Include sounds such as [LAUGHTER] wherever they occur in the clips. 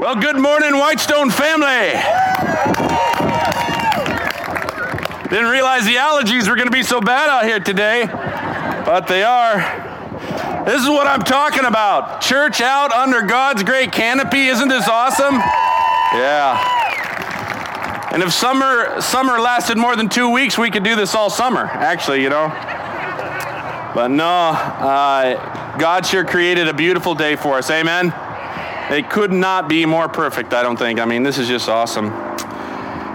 Well, good morning, Whitestone family. Didn't realize the allergies were going to be so bad out here today, but they are. This is what I'm talking about. Church out under God's great canopy. Isn't this awesome? Yeah. And if summer summer lasted more than two weeks, we could do this all summer. Actually, you know. But no, uh, God sure created a beautiful day for us. Amen. It could not be more perfect, I don't think. I mean, this is just awesome.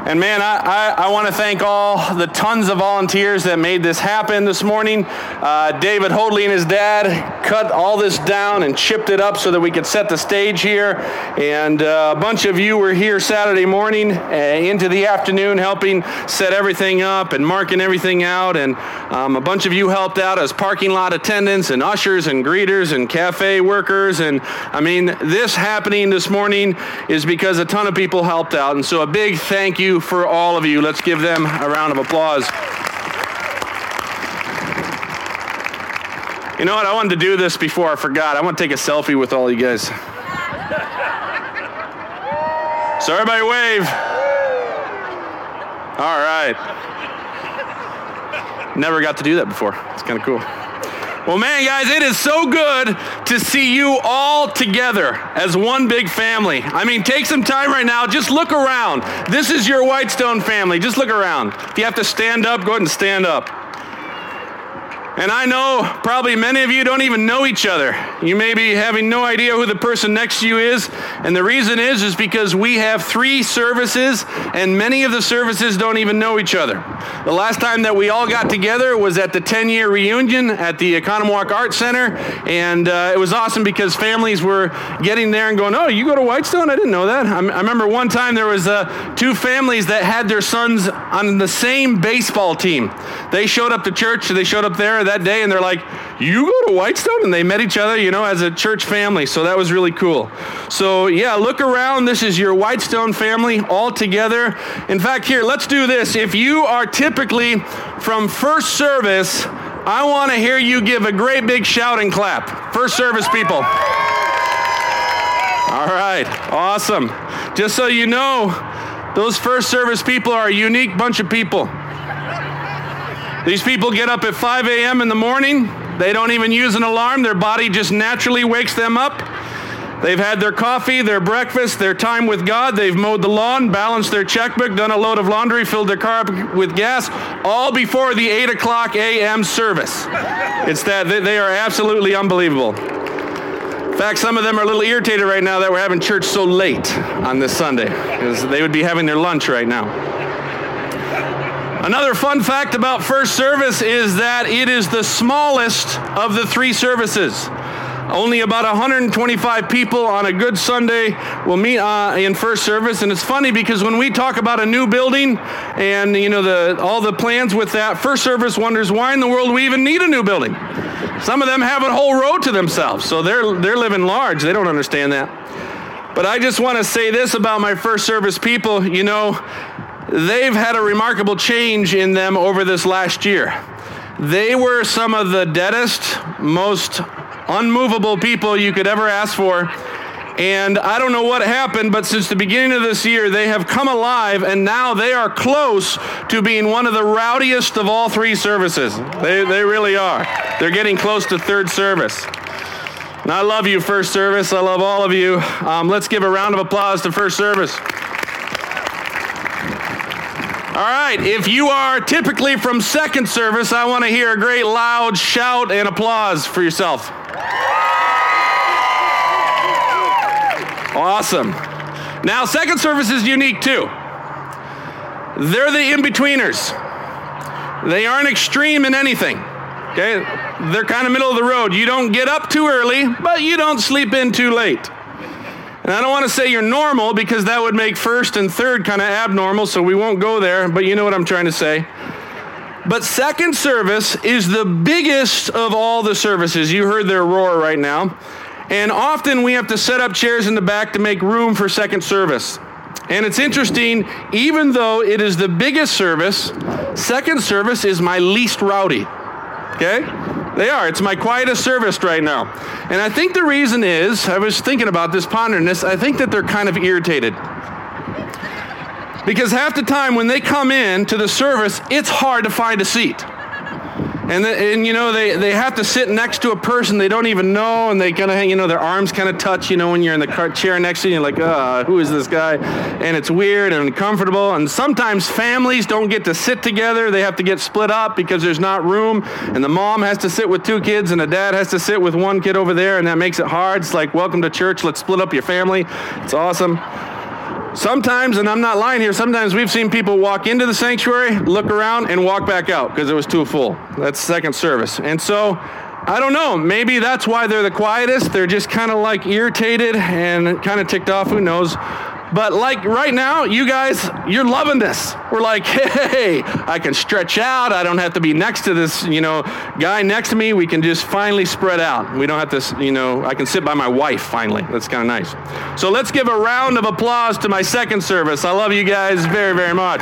And man, I, I, I want to thank all the tons of volunteers that made this happen this morning. Uh, David Hoadley and his dad cut all this down and chipped it up so that we could set the stage here. And uh, a bunch of you were here Saturday morning uh, into the afternoon helping set everything up and marking everything out. And um, a bunch of you helped out as parking lot attendants and ushers and greeters and cafe workers. And I mean, this happening this morning is because a ton of people helped out. And so a big thank you for all of you. Let's give them a round of applause. You know what? I wanted to do this before I forgot. I want to take a selfie with all you guys. So, everybody wave. All right. Never got to do that before. It's kind of cool. Well, man, guys, it is so good to see you all together as one big family. I mean, take some time right now. Just look around. This is your Whitestone family. Just look around. If you have to stand up, go ahead and stand up. And I know probably many of you don't even know each other. You may be having no idea who the person next to you is. And the reason is, is because we have three services and many of the services don't even know each other. The last time that we all got together was at the 10 year reunion at the Oconomowoc Art Center. And uh, it was awesome because families were getting there and going, Oh, you go to Whitestone? I didn't know that. I, I remember one time there was uh, two families that had their sons on the same baseball team. They showed up to church, they showed up there that day and they're like, You go to Whitestone? And they met each other, you know, as a church family. So that was really cool. So, yeah, look around. This is your Whitestone family all together. In fact, here, let's do this. If you are typically from first service, I want to hear you give a great big shout and clap. First service people. All right, awesome. Just so you know, those first service people are a unique bunch of people. These people get up at 5 a.m. in the morning. They don't even use an alarm. Their body just naturally wakes them up. They've had their coffee, their breakfast, their time with God. They've mowed the lawn, balanced their checkbook, done a load of laundry, filled their car up with gas, all before the 8 o'clock a.m. service. It's that they are absolutely unbelievable. In fact, some of them are a little irritated right now that we're having church so late on this Sunday because they would be having their lunch right now. Another fun fact about first service is that it is the smallest of the three services. Only about 125 people on a good Sunday will meet uh, in first service, and it's funny because when we talk about a new building and you know the all the plans with that, first service wonders why in the world we even need a new building. Some of them have a whole road to themselves, so they're they're living large. They don't understand that. But I just want to say this about my first service people. You know, they've had a remarkable change in them over this last year. They were some of the deadest, most unmovable people you could ever ask for. And I don't know what happened, but since the beginning of this year, they have come alive, and now they are close to being one of the rowdiest of all three services. They, they really are. They're getting close to third service. And I love you, First Service. I love all of you. Um, let's give a round of applause to First Service. All right, if you are typically from second service, I want to hear a great loud shout and applause for yourself. Awesome. Now, second service is unique too. They're the in betweeners, they aren't extreme in anything. Okay? They're kind of middle of the road. You don't get up too early, but you don't sleep in too late. And I don't want to say you're normal because that would make first and third kind of abnormal, so we won't go there, but you know what I'm trying to say. But second service is the biggest of all the services. You heard their roar right now. And often we have to set up chairs in the back to make room for second service. And it's interesting, even though it is the biggest service, second service is my least rowdy. Okay? They are. It's my quietest service right now. And I think the reason is, I was thinking about this, pondering this, I think that they're kind of irritated. Because half the time when they come in to the service, it's hard to find a seat. And, the, and you know, they, they have to sit next to a person they don't even know, and they kind of, you know, their arms kind of touch, you know, when you're in the car, chair next to you, you're like, uh, who is this guy? And it's weird and uncomfortable. And sometimes families don't get to sit together. They have to get split up because there's not room. And the mom has to sit with two kids, and the dad has to sit with one kid over there, and that makes it hard. It's like, welcome to church. Let's split up your family. It's awesome. Sometimes, and I'm not lying here, sometimes we've seen people walk into the sanctuary, look around, and walk back out because it was too full. That's second service. And so, I don't know. Maybe that's why they're the quietest. They're just kind of like irritated and kind of ticked off. Who knows? But like right now, you guys, you're loving this. We're like, [LAUGHS] hey, I can stretch out. I don't have to be next to this, you know, guy next to me. We can just finally spread out. We don't have to, you know, I can sit by my wife finally. That's kind of nice. So let's give a round of applause to my second service. I love you guys very, very much.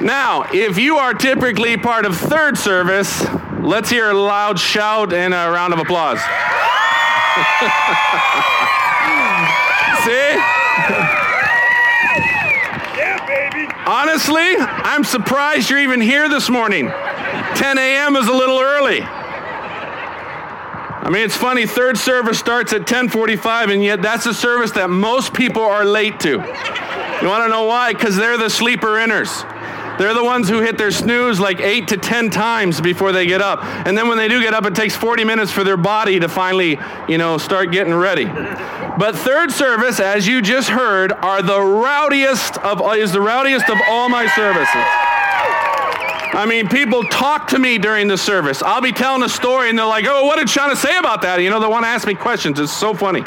Now, if you are typically part of third service, let's hear a loud shout and a round of applause. [LAUGHS] See? Yeah, baby. Honestly, I'm surprised you're even here this morning. 10 a.m. is a little early. I mean, it's funny, third service starts at 10:45 and yet that's a service that most people are late to. You want to know why? Cuz they're the sleeper inners. They're the ones who hit their snooze like eight to 10 times before they get up. And then when they do get up, it takes 40 minutes for their body to finally, you know, start getting ready. But third service, as you just heard, are the rowdiest of, is the rowdiest of all my services. I mean, people talk to me during the service. I'll be telling a story and they're like, oh, what did Shauna say about that? You know, they want to ask me questions. It's so funny.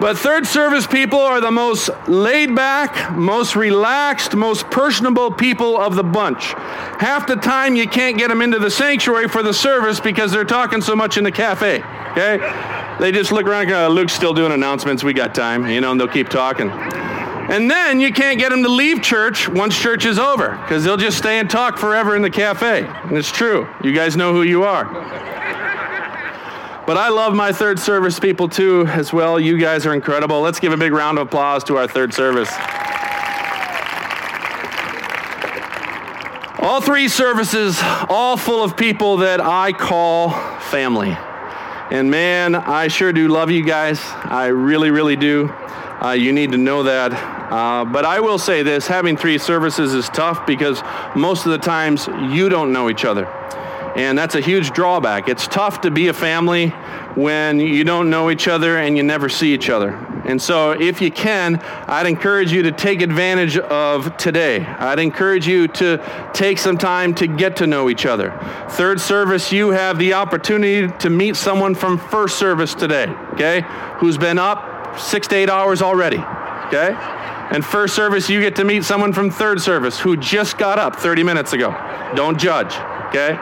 But third service people are the most laid back, most relaxed, most personable people of the bunch. Half the time you can't get them into the sanctuary for the service because they're talking so much in the cafe. Okay? They just look around go, Luke's still doing announcements. We got time, you know, and they'll keep talking. And then you can't get them to leave church once church is over because they'll just stay and talk forever in the cafe. And it's true. You guys know who you are. But I love my third service people too, as well. You guys are incredible. Let's give a big round of applause to our third service. All three services, all full of people that I call family. And man, I sure do love you guys. I really, really do. Uh, you need to know that. Uh, but I will say this having three services is tough because most of the times you don't know each other. And that's a huge drawback. It's tough to be a family when you don't know each other and you never see each other. And so, if you can, I'd encourage you to take advantage of today. I'd encourage you to take some time to get to know each other. Third service, you have the opportunity to meet someone from first service today, okay, who's been up six to eight hours already, okay? And first service, you get to meet someone from third service who just got up 30 minutes ago. Don't judge okay?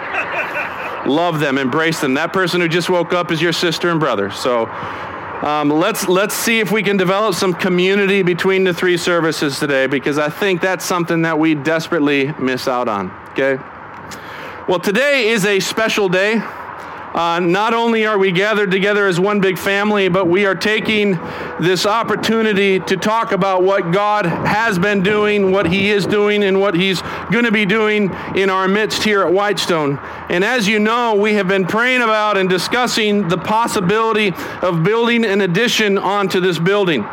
Love them, embrace them. That person who just woke up is your sister and brother. So um, let's let's see if we can develop some community between the three services today, because I think that's something that we desperately miss out on. Okay. Well, today is a special day. Uh, not only are we gathered together as one big family, but we are taking this opportunity to talk about what God has been doing, what He is doing, and what He's going to be doing in our midst here at Whitestone. And as you know, we have been praying about and discussing the possibility of building an addition onto this building.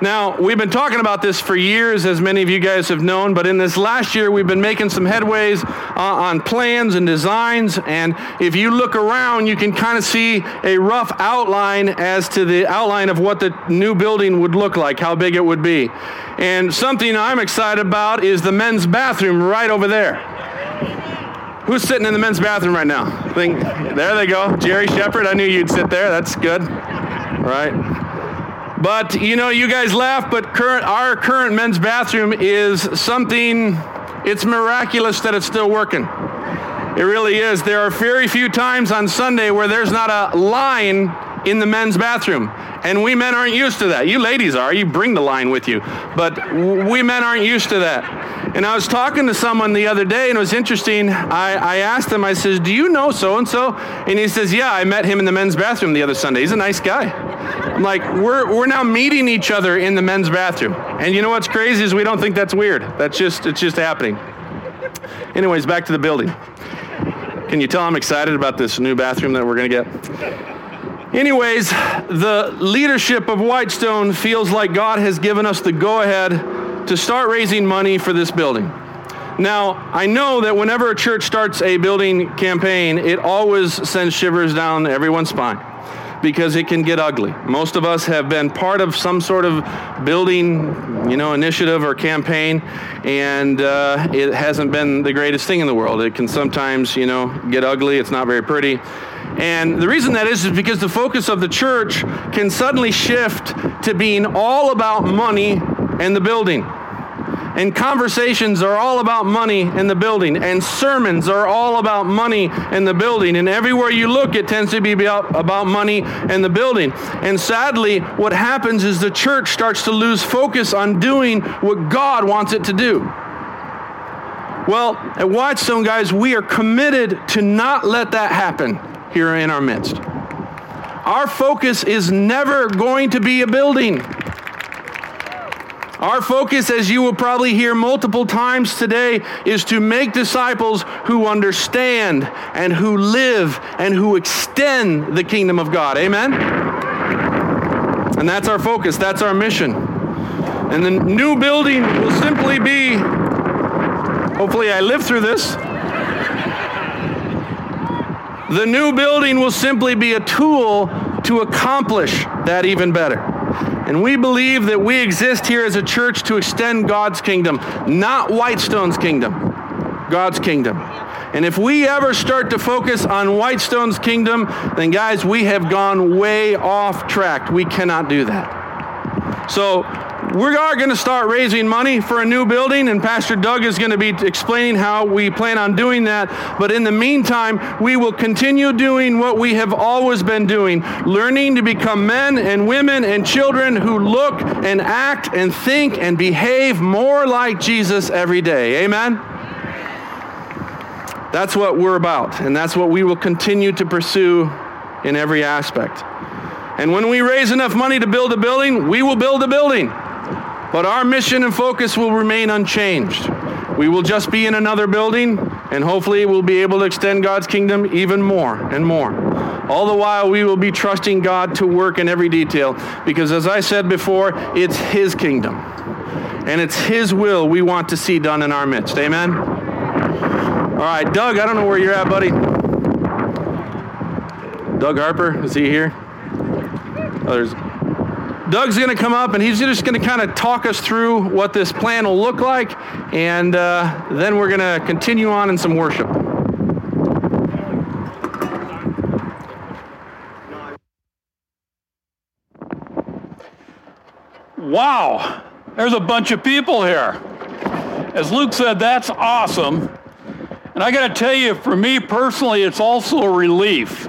Now, we've been talking about this for years, as many of you guys have known, but in this last year, we've been making some headways uh, on plans and designs. And if you look around, you can kind of see a rough outline as to the outline of what the new building would look like, how big it would be. And something I'm excited about is the men's bathroom right over there. Who's sitting in the men's bathroom right now? Think, there they go. Jerry Shepard, I knew you'd sit there. That's good. Right. But you know, you guys laugh, but current, our current men's bathroom is something, it's miraculous that it's still working. It really is. There are very few times on Sunday where there's not a line in the men's bathroom. And we men aren't used to that. You ladies are. You bring the line with you. But we men aren't used to that. And I was talking to someone the other day, and it was interesting. I, I asked him, I says, Do you know so and so? And he says, Yeah, I met him in the men's bathroom the other Sunday. He's a nice guy. I'm like, we're, we're now meeting each other in the men's bathroom. And you know what's crazy is we don't think that's weird. That's just, it's just happening. Anyways, back to the building. Can you tell I'm excited about this new bathroom that we're going to get? Anyways, the leadership of Whitestone feels like God has given us the go ahead to start raising money for this building. Now, I know that whenever a church starts a building campaign, it always sends shivers down everyone's spine because it can get ugly. Most of us have been part of some sort of building, you know, initiative or campaign, and uh, it hasn't been the greatest thing in the world. It can sometimes, you know, get ugly. It's not very pretty. And the reason that is is because the focus of the church can suddenly shift to being all about money and the building and conversations are all about money in the building, and sermons are all about money in the building. And everywhere you look, it tends to be about, money in the building. And sadly, what happens is the church starts to lose focus on doing what God wants it to do. Well, at Whitestone, guys, we are committed to not let that happen here in our midst. Our focus is never going to be a building. Our focus, as you will probably hear multiple times today, is to make disciples who understand and who live and who extend the kingdom of God. Amen? And that's our focus, that's our mission. And the new building will simply be, hopefully, I live through this. The new building will simply be a tool to accomplish that even better. And we believe that we exist here as a church to extend God's kingdom, not Whitestone's kingdom, God's kingdom. And if we ever start to focus on Whitestone's kingdom, then guys, we have gone way off track. We cannot do that. So we are going to start raising money for a new building, and Pastor Doug is going to be explaining how we plan on doing that. But in the meantime, we will continue doing what we have always been doing learning to become men and women and children who look and act and think and behave more like Jesus every day. Amen? That's what we're about, and that's what we will continue to pursue in every aspect. And when we raise enough money to build a building, we will build a building. But our mission and focus will remain unchanged. We will just be in another building, and hopefully we'll be able to extend God's kingdom even more and more. All the while, we will be trusting God to work in every detail, because as I said before, it's His kingdom. And it's His will we want to see done in our midst. Amen? All right, Doug, I don't know where you're at, buddy. Doug Harper, is he here? Oh, there's Doug's going to come up and he's just going to kind of talk us through what this plan will look like, and uh, then we're going to continue on in some worship. Wow, there's a bunch of people here. As Luke said, that's awesome. And I got to tell you, for me personally, it's also a relief.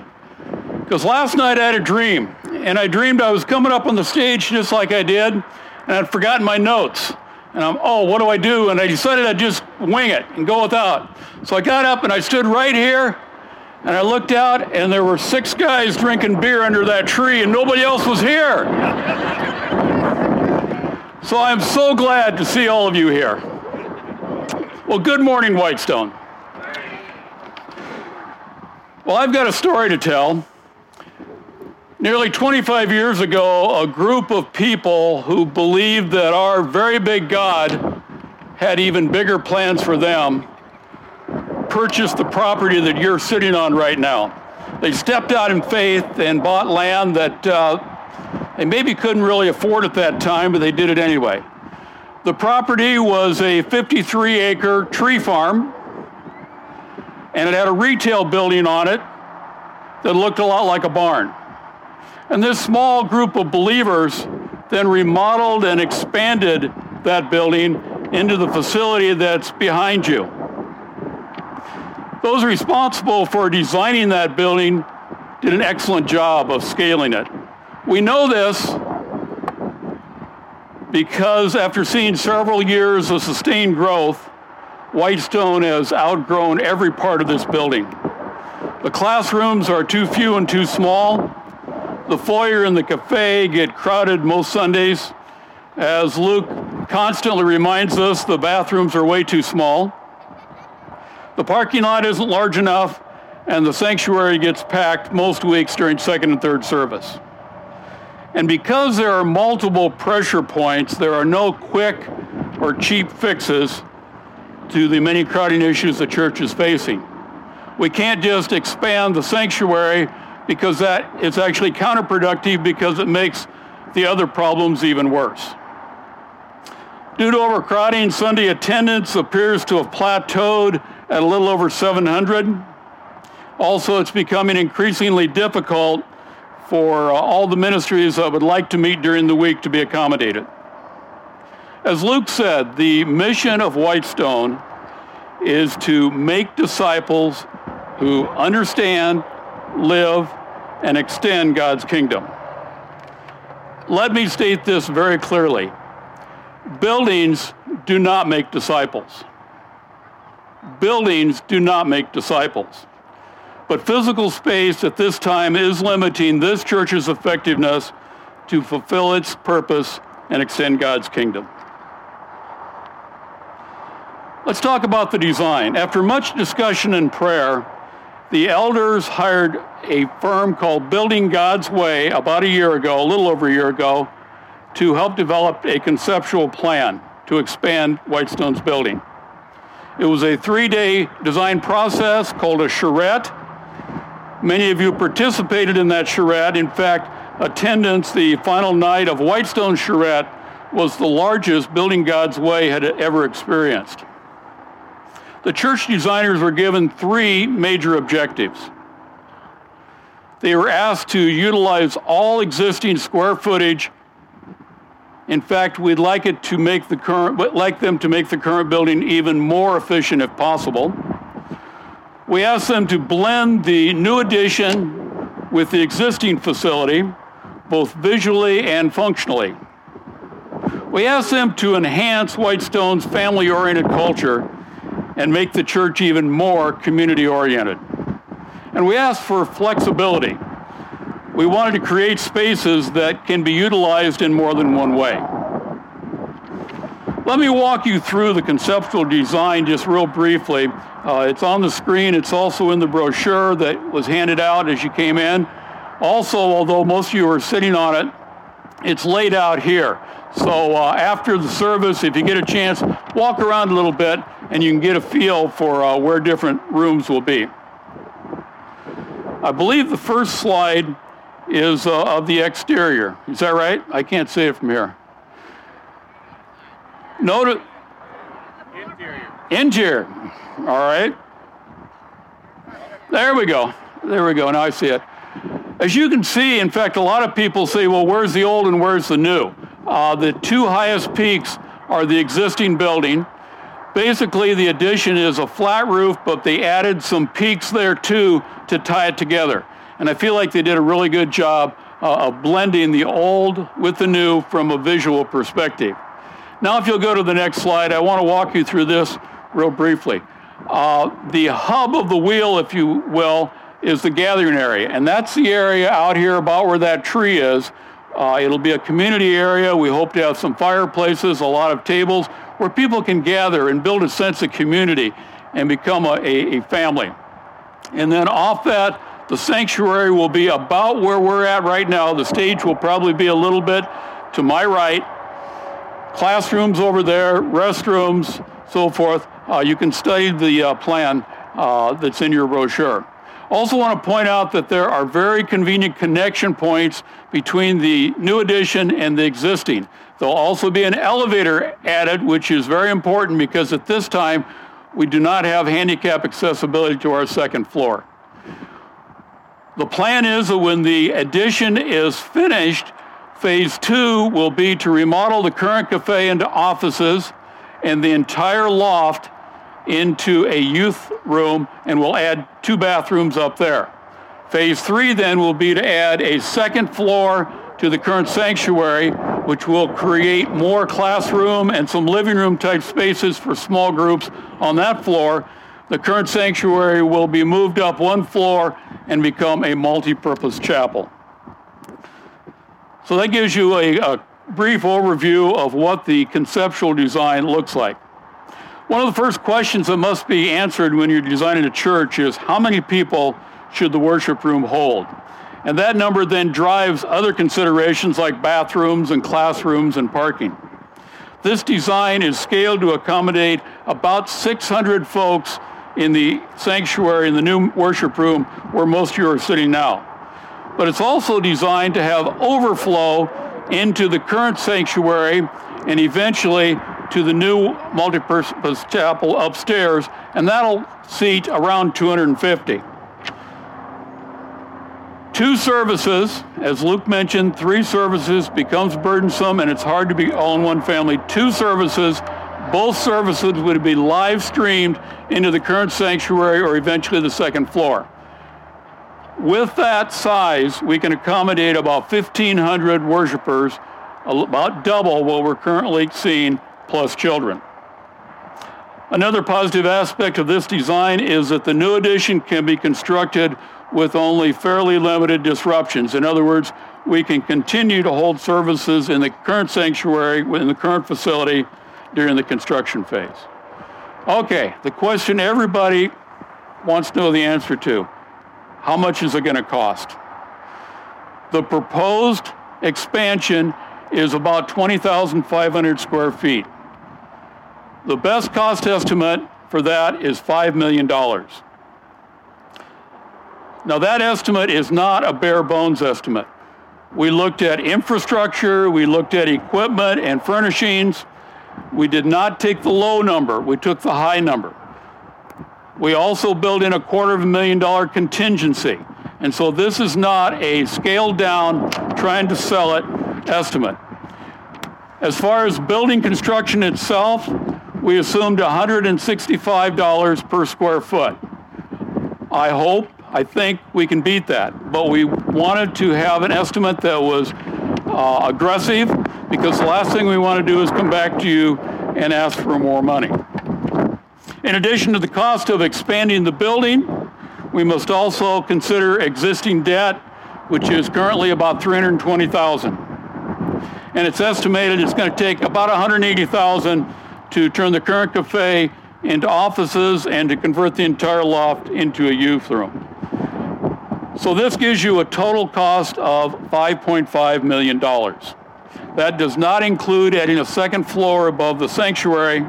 Because last night I had a dream and I dreamed I was coming up on the stage just like I did, and I'd forgotten my notes. And I'm, oh, what do I do? And I decided I'd just wing it and go without. So I got up and I stood right here, and I looked out, and there were six guys drinking beer under that tree, and nobody else was here. so I'm so glad to see all of you here. Well, good morning, Whitestone. Well, I've got a story to tell. Nearly 25 years ago, a group of people who believed that our very big God had even bigger plans for them purchased the property that you're sitting on right now. They stepped out in faith and bought land that uh, they maybe couldn't really afford at that time, but they did it anyway. The property was a 53 acre tree farm, and it had a retail building on it that looked a lot like a barn. And this small group of believers then remodeled and expanded that building into the facility that's behind you. Those responsible for designing that building did an excellent job of scaling it. We know this because after seeing several years of sustained growth, Whitestone has outgrown every part of this building. The classrooms are too few and too small. The foyer and the cafe get crowded most Sundays. As Luke constantly reminds us, the bathrooms are way too small. The parking lot isn't large enough, and the sanctuary gets packed most weeks during second and third service. And because there are multiple pressure points, there are no quick or cheap fixes to the many crowding issues the church is facing. We can't just expand the sanctuary because that is actually counterproductive because it makes the other problems even worse. Due to overcrowding, Sunday attendance appears to have plateaued at a little over 700. Also, it's becoming increasingly difficult for uh, all the ministries that would like to meet during the week to be accommodated. As Luke said, the mission of Whitestone is to make disciples who understand, live, and extend God's kingdom. Let me state this very clearly buildings do not make disciples. Buildings do not make disciples. But physical space at this time is limiting this church's effectiveness to fulfill its purpose and extend God's kingdom. Let's talk about the design. After much discussion and prayer, the elders hired a firm called Building God's Way about a year ago, a little over a year ago, to help develop a conceptual plan to expand Whitestone's building. It was a three day design process called a charrette. Many of you participated in that charrette. In fact, attendance the final night of Whitestone Charrette was the largest Building God's Way had ever experienced the church designers were given three major objectives. They were asked to utilize all existing square footage. In fact, we'd like it to make the current, like them to make the current building even more efficient if possible. We asked them to blend the new addition with the existing facility, both visually and functionally. We asked them to enhance Whitestone's family oriented culture and make the church even more community oriented. And we asked for flexibility. We wanted to create spaces that can be utilized in more than one way. Let me walk you through the conceptual design just real briefly. Uh, it's on the screen, it's also in the brochure that was handed out as you came in. Also, although most of you are sitting on it, it's laid out here. So uh, after the service, if you get a chance, walk around a little bit and you can get a feel for uh, where different rooms will be. I believe the first slide is uh, of the exterior. Is that right? I can't see it from here. Note Interior. Interior. All right. There we go. There we go. Now I see it. As you can see, in fact, a lot of people say, well, where's the old and where's the new? Uh, the two highest peaks are the existing building. Basically, the addition is a flat roof, but they added some peaks there too to tie it together. And I feel like they did a really good job uh, of blending the old with the new from a visual perspective. Now, if you'll go to the next slide, I want to walk you through this real briefly. Uh, the hub of the wheel, if you will, is the gathering area. And that's the area out here about where that tree is uh, it'll be a community area. We hope to have some fireplaces, a lot of tables where people can gather and build a sense of community and become a, a, a family. And then off that, the sanctuary will be about where we're at right now. The stage will probably be a little bit to my right. Classrooms over there, restrooms, so forth. Uh, you can study the uh, plan uh, that's in your brochure. Also want to point out that there are very convenient connection points between the new addition and the existing. There'll also be an elevator added, which is very important because at this time we do not have handicap accessibility to our second floor. The plan is that when the addition is finished, phase two will be to remodel the current cafe into offices and the entire loft into a youth room and we'll add two bathrooms up there. Phase three then will be to add a second floor to the current sanctuary which will create more classroom and some living room type spaces for small groups on that floor. The current sanctuary will be moved up one floor and become a multi-purpose chapel. So that gives you a, a brief overview of what the conceptual design looks like. One of the first questions that must be answered when you're designing a church is how many people should the worship room hold? And that number then drives other considerations like bathrooms and classrooms and parking. This design is scaled to accommodate about 600 folks in the sanctuary in the new worship room where most of you are sitting now. But it's also designed to have overflow into the current sanctuary and eventually to the new multi-purpose chapel upstairs, and that'll seat around 250. Two services, as Luke mentioned, three services becomes burdensome and it's hard to be all in one family. Two services, both services would be live streamed into the current sanctuary or eventually the second floor. With that size, we can accommodate about 1,500 worshipers, about double what we're currently seeing, plus children. Another positive aspect of this design is that the new addition can be constructed with only fairly limited disruptions. In other words, we can continue to hold services in the current sanctuary, in the current facility during the construction phase. Okay, the question everybody wants to know the answer to how much is it going to cost? The proposed expansion is about 20,500 square feet. The best cost estimate for that is $5 million. Now, that estimate is not a bare bones estimate. We looked at infrastructure, we looked at equipment and furnishings. We did not take the low number, we took the high number. We also built in a quarter of a million dollar contingency. And so this is not a scaled down, trying to sell it estimate. As far as building construction itself, we assumed $165 per square foot. I hope I think we can beat that. But we wanted to have an estimate that was uh, aggressive because the last thing we want to do is come back to you and ask for more money. In addition to the cost of expanding the building, we must also consider existing debt, which is currently about 320,000. And it's estimated it's going to take about 180,000 to turn the current cafe into offices and to convert the entire loft into a youth room. So this gives you a total cost of $5.5 million. That does not include adding a second floor above the sanctuary.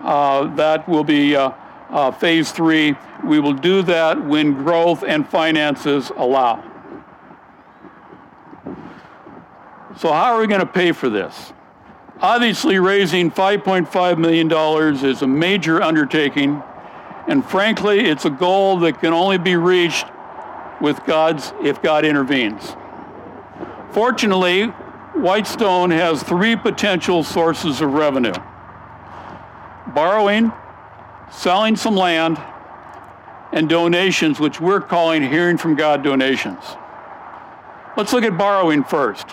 Uh, that will be uh, uh, phase three. We will do that when growth and finances allow. So, how are we going to pay for this? Obviously, raising $5.5 million is a major undertaking, and frankly, it's a goal that can only be reached with God's if God intervenes. Fortunately, Whitestone has three potential sources of revenue. Borrowing, selling some land, and donations, which we're calling hearing from God donations. Let's look at borrowing first.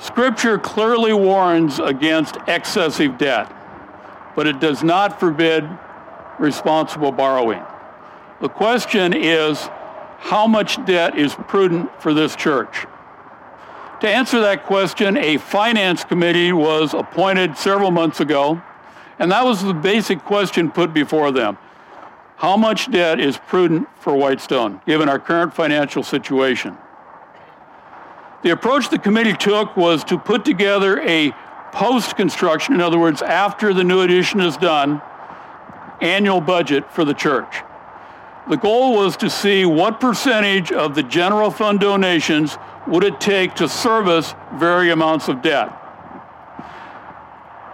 Scripture clearly warns against excessive debt, but it does not forbid responsible borrowing. The question is how much debt is prudent for this church? To answer that question, a finance committee was appointed several months ago, and that was the basic question put before them. How much debt is prudent for Whitestone, given our current financial situation? The approach the committee took was to put together a post construction, in other words, after the new addition is done, annual budget for the church. The goal was to see what percentage of the general fund donations would it take to service various amounts of debt.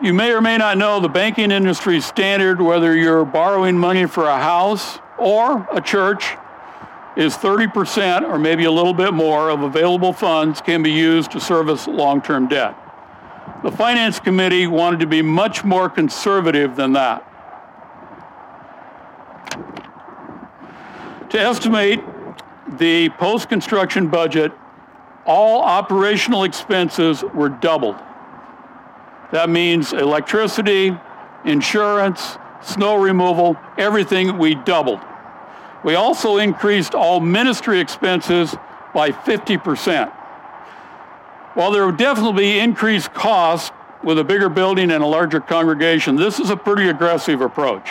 You may or may not know the banking industry standard, whether you're borrowing money for a house or a church, is 30% or maybe a little bit more of available funds can be used to service long term debt. The Finance Committee wanted to be much more conservative than that. To estimate the post construction budget, all operational expenses were doubled. That means electricity, insurance, snow removal, everything we doubled. We also increased all ministry expenses by 50%. While there will definitely be increased costs with a bigger building and a larger congregation, this is a pretty aggressive approach.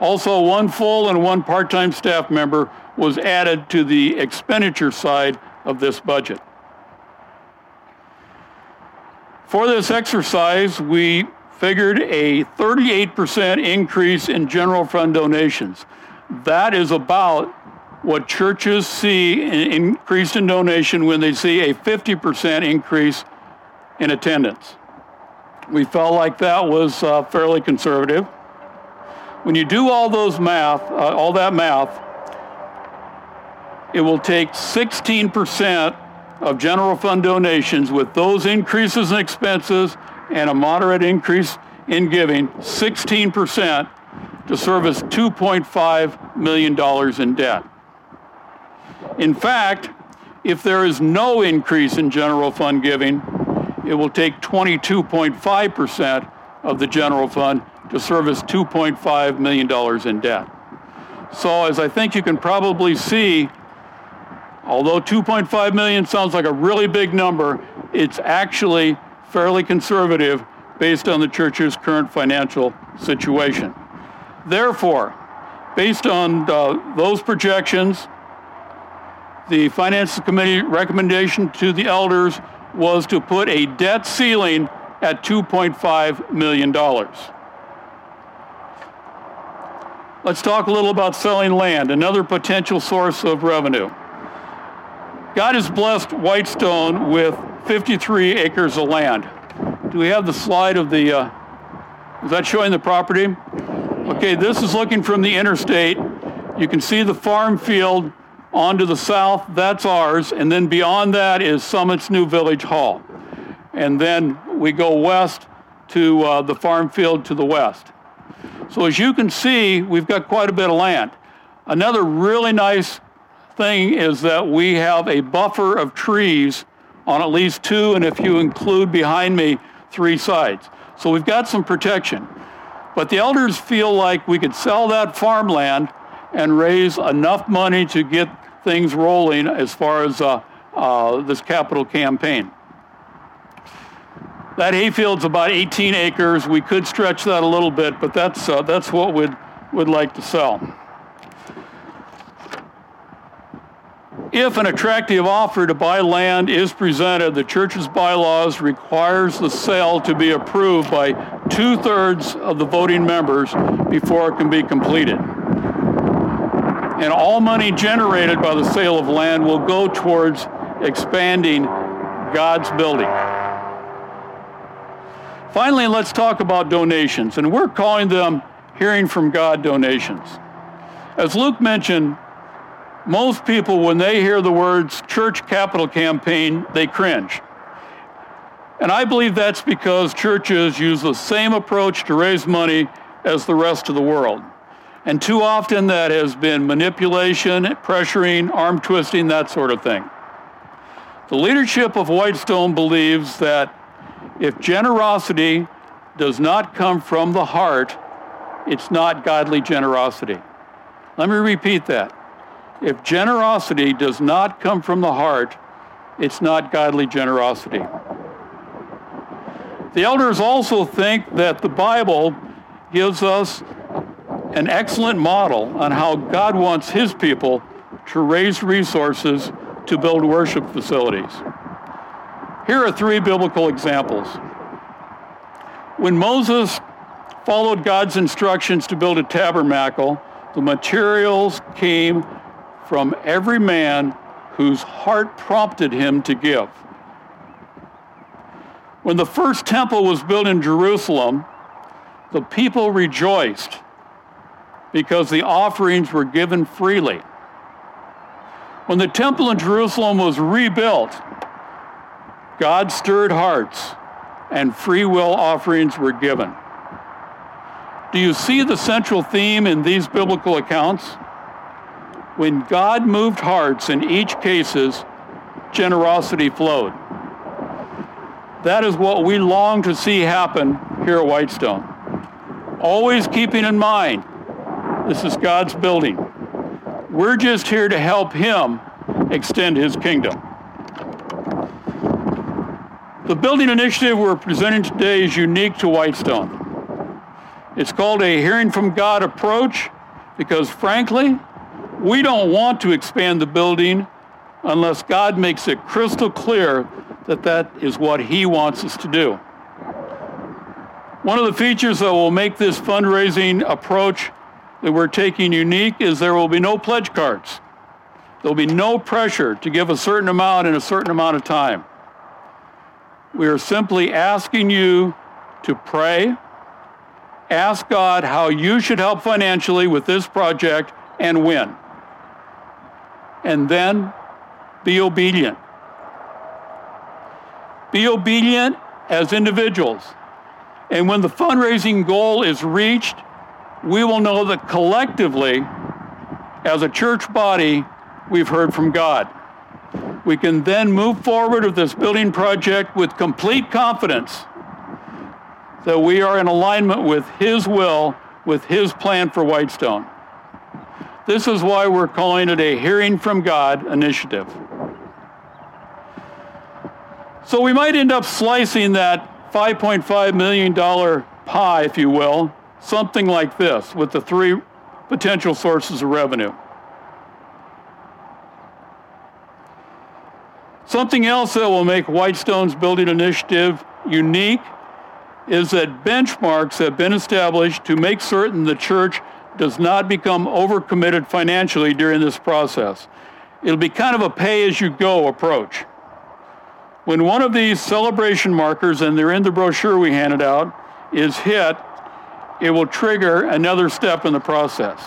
Also, one full and one part time staff member was added to the expenditure side of this budget. For this exercise, we figured a 38% increase in general fund donations. That is about what churches see increased in donation when they see a 50% increase in attendance. We felt like that was uh, fairly conservative. When you do all those math, uh, all that math, it will take 16% of general fund donations with those increases in expenses and a moderate increase in giving, 16% to service $2.5 million in debt. In fact, if there is no increase in general fund giving, it will take 22.5% of the general fund to service $2.5 million in debt. So, as I think you can probably see, although 2.5 million sounds like a really big number, it's actually fairly conservative based on the church's current financial situation. Therefore, based on uh, those projections, the Finance Committee recommendation to the elders was to put a debt ceiling at $2.5 million. Let's talk a little about selling land, another potential source of revenue. God has blessed Whitestone with 53 acres of land. Do we have the slide of the, uh, is that showing the property? Okay, this is looking from the interstate. You can see the farm field on to the south, that's ours, and then beyond that is Summit's New Village Hall. And then we go west to uh, the farm field to the west. So as you can see, we've got quite a bit of land. Another really nice thing is that we have a buffer of trees on at least two, and if you include behind me, three sides. So we've got some protection. But the elders feel like we could sell that farmland and raise enough money to get things rolling as far as uh, uh, this capital campaign. That hayfield's about 18 acres. We could stretch that a little bit, but that's, uh, that's what we'd, would like to sell. If an attractive offer to buy land is presented, the church's bylaws requires the sale to be approved by two-thirds of the voting members before it can be completed. And all money generated by the sale of land will go towards expanding God's building. Finally, let's talk about donations, and we're calling them hearing from God donations. As Luke mentioned, most people, when they hear the words church capital campaign, they cringe. And I believe that's because churches use the same approach to raise money as the rest of the world. And too often that has been manipulation, pressuring, arm twisting, that sort of thing. The leadership of Whitestone believes that if generosity does not come from the heart, it's not godly generosity. Let me repeat that. If generosity does not come from the heart, it's not godly generosity. The elders also think that the Bible gives us an excellent model on how God wants his people to raise resources to build worship facilities. Here are three biblical examples. When Moses followed God's instructions to build a tabernacle, the materials came from every man whose heart prompted him to give. When the first temple was built in Jerusalem, the people rejoiced because the offerings were given freely. When the temple in Jerusalem was rebuilt, God stirred hearts and free will offerings were given. Do you see the central theme in these biblical accounts? When God moved hearts in each cases, generosity flowed. That is what we long to see happen here at Whitestone. Always keeping in mind, this is God's building. We're just here to help Him extend His kingdom. The building initiative we're presenting today is unique to Whitestone. It's called a hearing from God approach because, frankly, we don't want to expand the building unless God makes it crystal clear that that is what He wants us to do. One of the features that will make this fundraising approach that we're taking unique is there will be no pledge cards. There'll be no pressure to give a certain amount in a certain amount of time. We are simply asking you to pray, ask God how you should help financially with this project and when. And then be obedient. Be obedient as individuals. And when the fundraising goal is reached, we will know that collectively, as a church body, we've heard from God we can then move forward with this building project with complete confidence that we are in alignment with His will, with His plan for Whitestone. This is why we're calling it a Hearing from God initiative. So we might end up slicing that $5.5 million pie, if you will, something like this, with the three potential sources of revenue. Something else that will make Whitestone's building initiative unique is that benchmarks have been established to make certain the church does not become overcommitted financially during this process. It'll be kind of a pay as you go approach. When one of these celebration markers, and they're in the brochure we handed out, is hit, it will trigger another step in the process.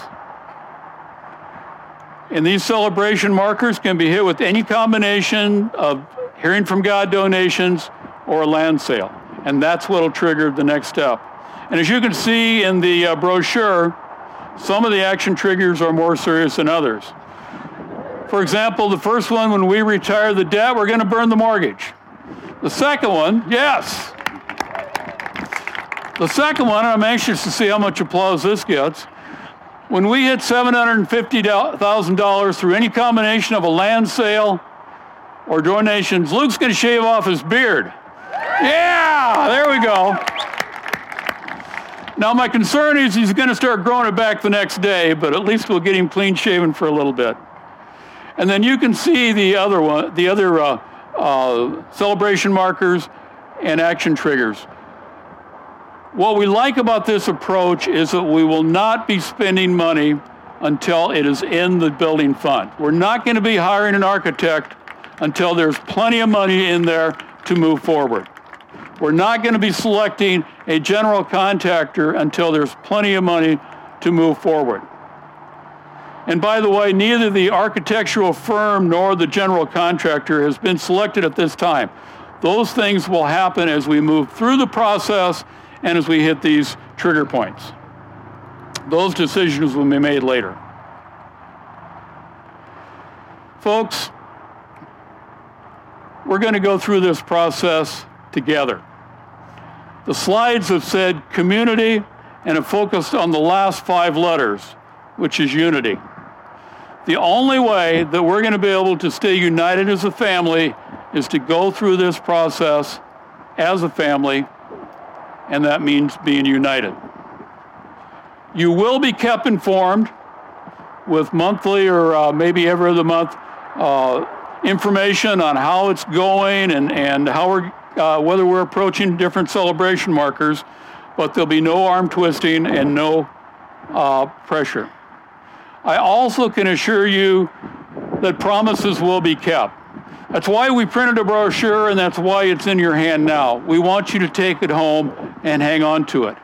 And these celebration markers can be hit with any combination of hearing from God donations or a land sale. And that's what will trigger the next step. And as you can see in the uh, brochure, some of the action triggers are more serious than others. For example, the first one, when we retire the debt, we're going to burn the mortgage. The second one, yes. The second one, I'm anxious to see how much applause this gets. When we hit $750,000 through any combination of a land sale or donations, Luke's going to shave off his beard. Yeah, there we go. Now, my concern is he's going to start growing it back the next day, but at least we'll get him clean shaven for a little bit. And then you can see the other one, the other uh, uh, celebration markers and action triggers. What we like about this approach is that we will not be spending money until it is in the building fund. We're not going to be hiring an architect until there's plenty of money in there to move forward. We're not going to be selecting a general contractor until there's plenty of money to move forward. And by the way, neither the architectural firm nor the general contractor has been selected at this time. Those things will happen as we move through the process and as we hit these trigger points. Those decisions will be made later. Folks, we're going to go through this process together. The slides have said community and have focused on the last five letters, which is unity. The only way that we're going to be able to stay united as a family is to go through this process as a family and that means being united. You will be kept informed with monthly or uh, maybe every other month uh, information on how it's going and, and how we're, uh, whether we're approaching different celebration markers, but there'll be no arm twisting and no uh, pressure. I also can assure you that promises will be kept. That's why we printed a brochure and that's why it's in your hand now. We want you to take it home and hang on to it.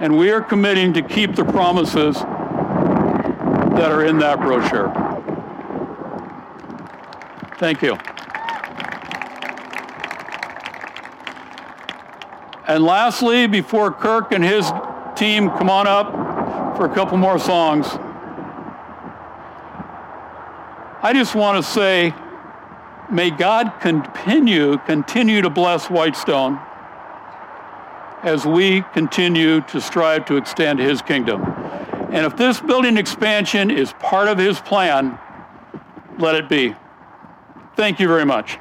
And we are committing to keep the promises that are in that brochure. Thank you. And lastly, before Kirk and his team come on up for a couple more songs, I just want to say May God continue, continue to bless Whitestone as we continue to strive to extend his kingdom. And if this building expansion is part of his plan, let it be. Thank you very much.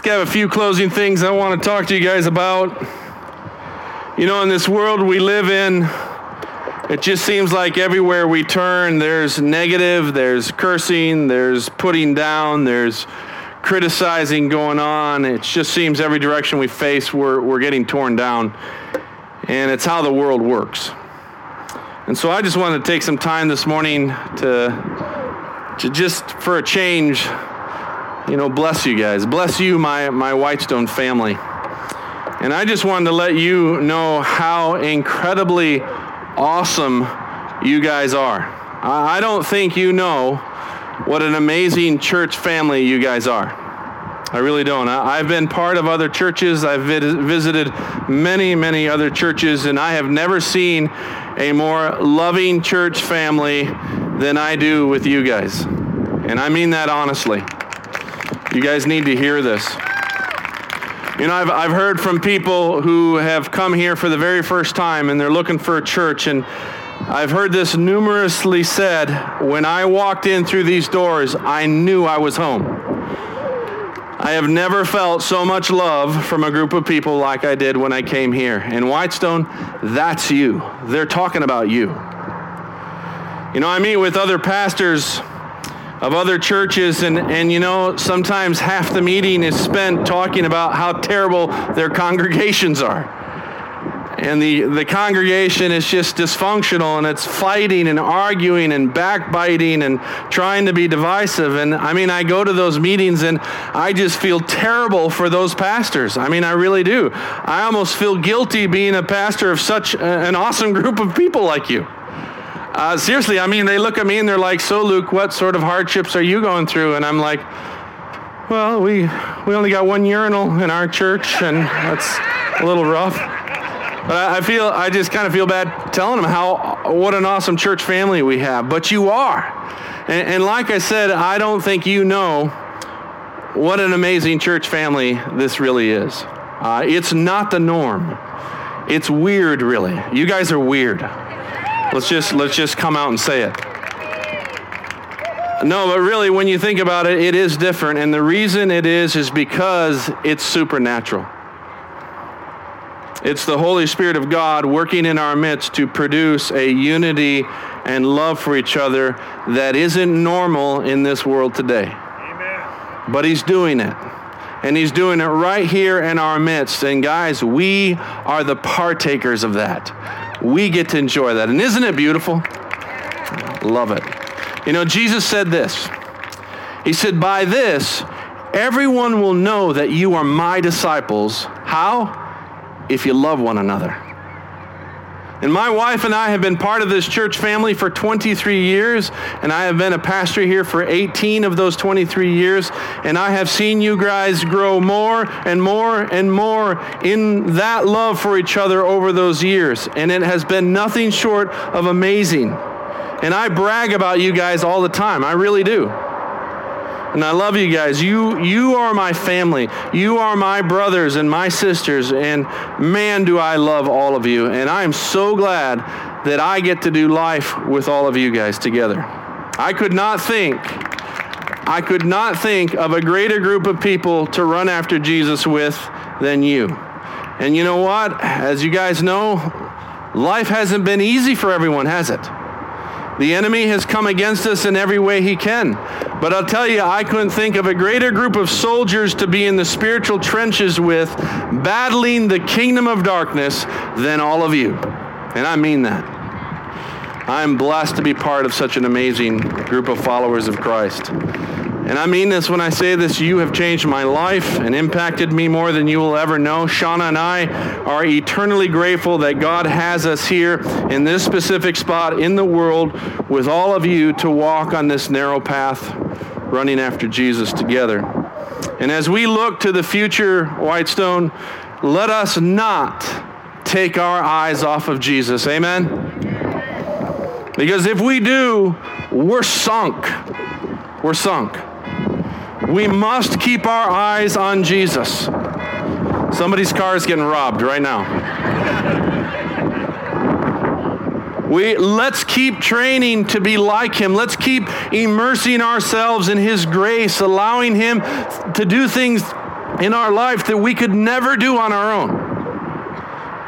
Just have a few closing things I want to talk to you guys about. You know, in this world we live in, it just seems like everywhere we turn, there's negative, there's cursing, there's putting down, there's criticizing going on. It just seems every direction we face, we're, we're getting torn down. And it's how the world works. And so I just wanted to take some time this morning to, to just for a change, you know, bless you guys. Bless you, my, my Whitestone family. And I just wanted to let you know how incredibly awesome you guys are. I don't think you know what an amazing church family you guys are. I really don't. I've been part of other churches. I've visited many, many other churches, and I have never seen a more loving church family than I do with you guys. And I mean that honestly. You guys need to hear this. You know, I've, I've heard from people who have come here for the very first time and they're looking for a church. And I've heard this numerously said when I walked in through these doors, I knew I was home. I have never felt so much love from a group of people like I did when I came here. And Whitestone, that's you. They're talking about you. You know, I meet with other pastors of other churches and, and you know sometimes half the meeting is spent talking about how terrible their congregations are. And the, the congregation is just dysfunctional and it's fighting and arguing and backbiting and trying to be divisive. And i mean i go to those meetings and i just feel terrible for those pastors. I mean i really do. I almost feel guilty being a pastor of such an awesome group of people like you uh, seriously, I mean, they look at me and they're like, "So, Luke, what sort of hardships are you going through?" And I'm like, "Well, we we only got one urinal in our church, and that's a little rough." But I, feel I just kind of feel bad telling them how what an awesome church family we have. But you are, and, and like I said, I don't think you know what an amazing church family this really is. Uh, it's not the norm. It's weird, really. You guys are weird. Let's just let's just come out and say it. No, but really when you think about it, it is different and the reason it is is because it's supernatural. It's the Holy Spirit of God working in our midst to produce a unity and love for each other that isn't normal in this world today. Amen. But He's doing it. And He's doing it right here in our midst. And guys, we are the partakers of that we get to enjoy that. And isn't it beautiful? Love it. You know, Jesus said this He said, By this, everyone will know that you are my disciples. How? If you love one another. And my wife and I have been part of this church family for 23 years, and I have been a pastor here for 18 of those 23 years, and I have seen you guys grow more and more and more in that love for each other over those years, and it has been nothing short of amazing. And I brag about you guys all the time, I really do. And I love you guys. You, you are my family. You are my brothers and my sisters. And man, do I love all of you. And I am so glad that I get to do life with all of you guys together. I could not think, I could not think of a greater group of people to run after Jesus with than you. And you know what? As you guys know, life hasn't been easy for everyone, has it? The enemy has come against us in every way he can. But I'll tell you, I couldn't think of a greater group of soldiers to be in the spiritual trenches with, battling the kingdom of darkness, than all of you. And I mean that. I'm blessed to be part of such an amazing group of followers of Christ. And I mean this when I say this, you have changed my life and impacted me more than you will ever know. Shauna and I are eternally grateful that God has us here in this specific spot in the world with all of you to walk on this narrow path running after Jesus together. And as we look to the future, Whitestone, let us not take our eyes off of Jesus. Amen. Because if we do, we're sunk. We're sunk. We must keep our eyes on Jesus. Somebody's car is getting robbed right now. We, let's keep training to be like him. Let's keep immersing ourselves in his grace, allowing him to do things in our life that we could never do on our own.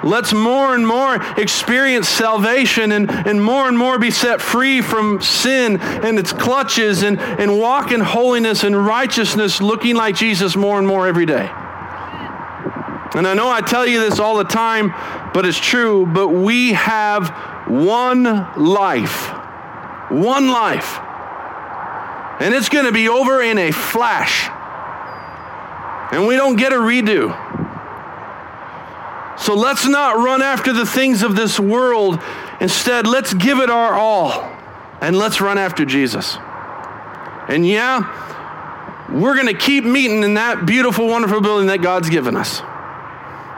Let's more and more experience salvation and, and more and more be set free from sin and its clutches and, and walk in holiness and righteousness, looking like Jesus more and more every day. And I know I tell you this all the time, but it's true. But we have one life. One life. And it's going to be over in a flash. And we don't get a redo. So let's not run after the things of this world. Instead, let's give it our all and let's run after Jesus. And yeah, we're going to keep meeting in that beautiful, wonderful building that God's given us.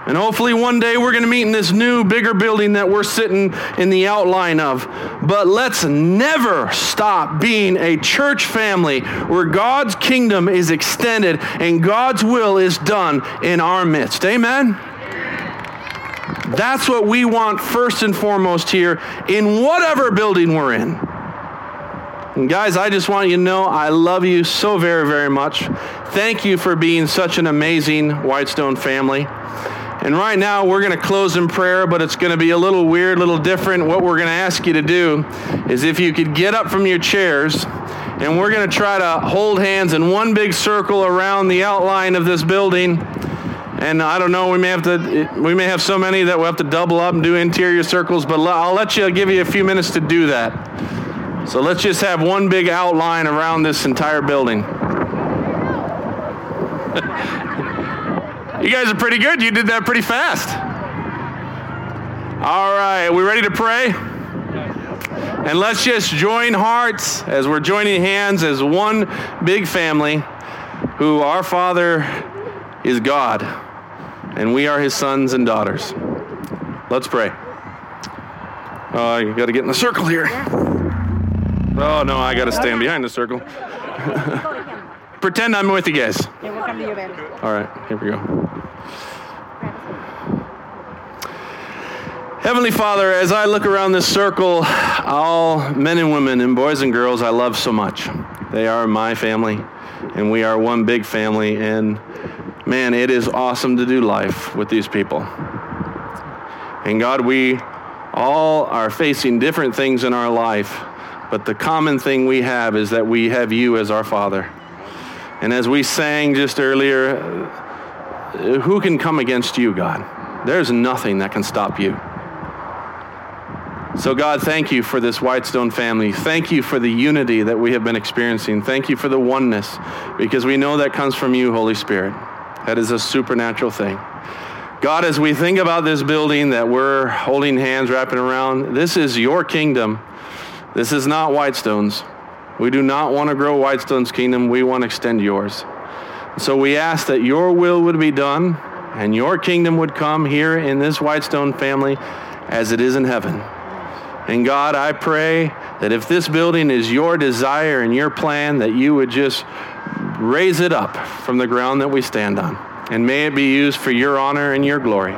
And hopefully one day we're going to meet in this new, bigger building that we're sitting in the outline of. But let's never stop being a church family where God's kingdom is extended and God's will is done in our midst. Amen? That's what we want first and foremost here in whatever building we're in. And guys, I just want you to know I love you so very, very much. Thank you for being such an amazing Whitestone family. And right now, we're going to close in prayer, but it's going to be a little weird, a little different. What we're going to ask you to do is if you could get up from your chairs, and we're going to try to hold hands in one big circle around the outline of this building. And I don't know, we may have to, we may have so many that we'll have to double up and do interior circles, but I'll let you, I'll give you a few minutes to do that. So let's just have one big outline around this entire building. [LAUGHS] You guys are pretty good. You did that pretty fast. All right, we ready to pray? And let's just join hearts as we're joining hands as one big family who our Father is God and we are his sons and daughters. Let's pray. Oh, you got to get in the circle here. Oh, no, I got to stand behind the circle. [LAUGHS] Pretend I'm with you guys. All right, here we go. Heavenly Father, as I look around this circle, all men and women and boys and girls I love so much. They are my family, and we are one big family. And man, it is awesome to do life with these people. And God, we all are facing different things in our life, but the common thing we have is that we have you as our Father. And as we sang just earlier, who can come against you, God? There's nothing that can stop you. So, God, thank you for this Whitestone family. Thank you for the unity that we have been experiencing. Thank you for the oneness, because we know that comes from you, Holy Spirit. That is a supernatural thing. God, as we think about this building that we're holding hands, wrapping around, this is your kingdom. This is not Whitestone's. We do not want to grow Whitestone's kingdom. We want to extend yours. So we ask that your will would be done and your kingdom would come here in this Whitestone family as it is in heaven. And God, I pray that if this building is your desire and your plan, that you would just raise it up from the ground that we stand on. And may it be used for your honor and your glory.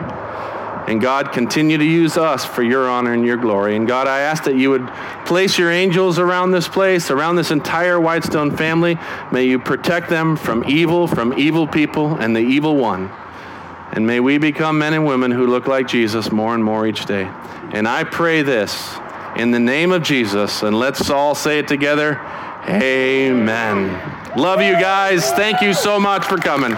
And God, continue to use us for your honor and your glory. And God, I ask that you would place your angels around this place, around this entire Whitestone family. May you protect them from evil, from evil people, and the evil one. And may we become men and women who look like Jesus more and more each day. And I pray this in the name of Jesus. And let's all say it together Amen. Love you guys. Thank you so much for coming.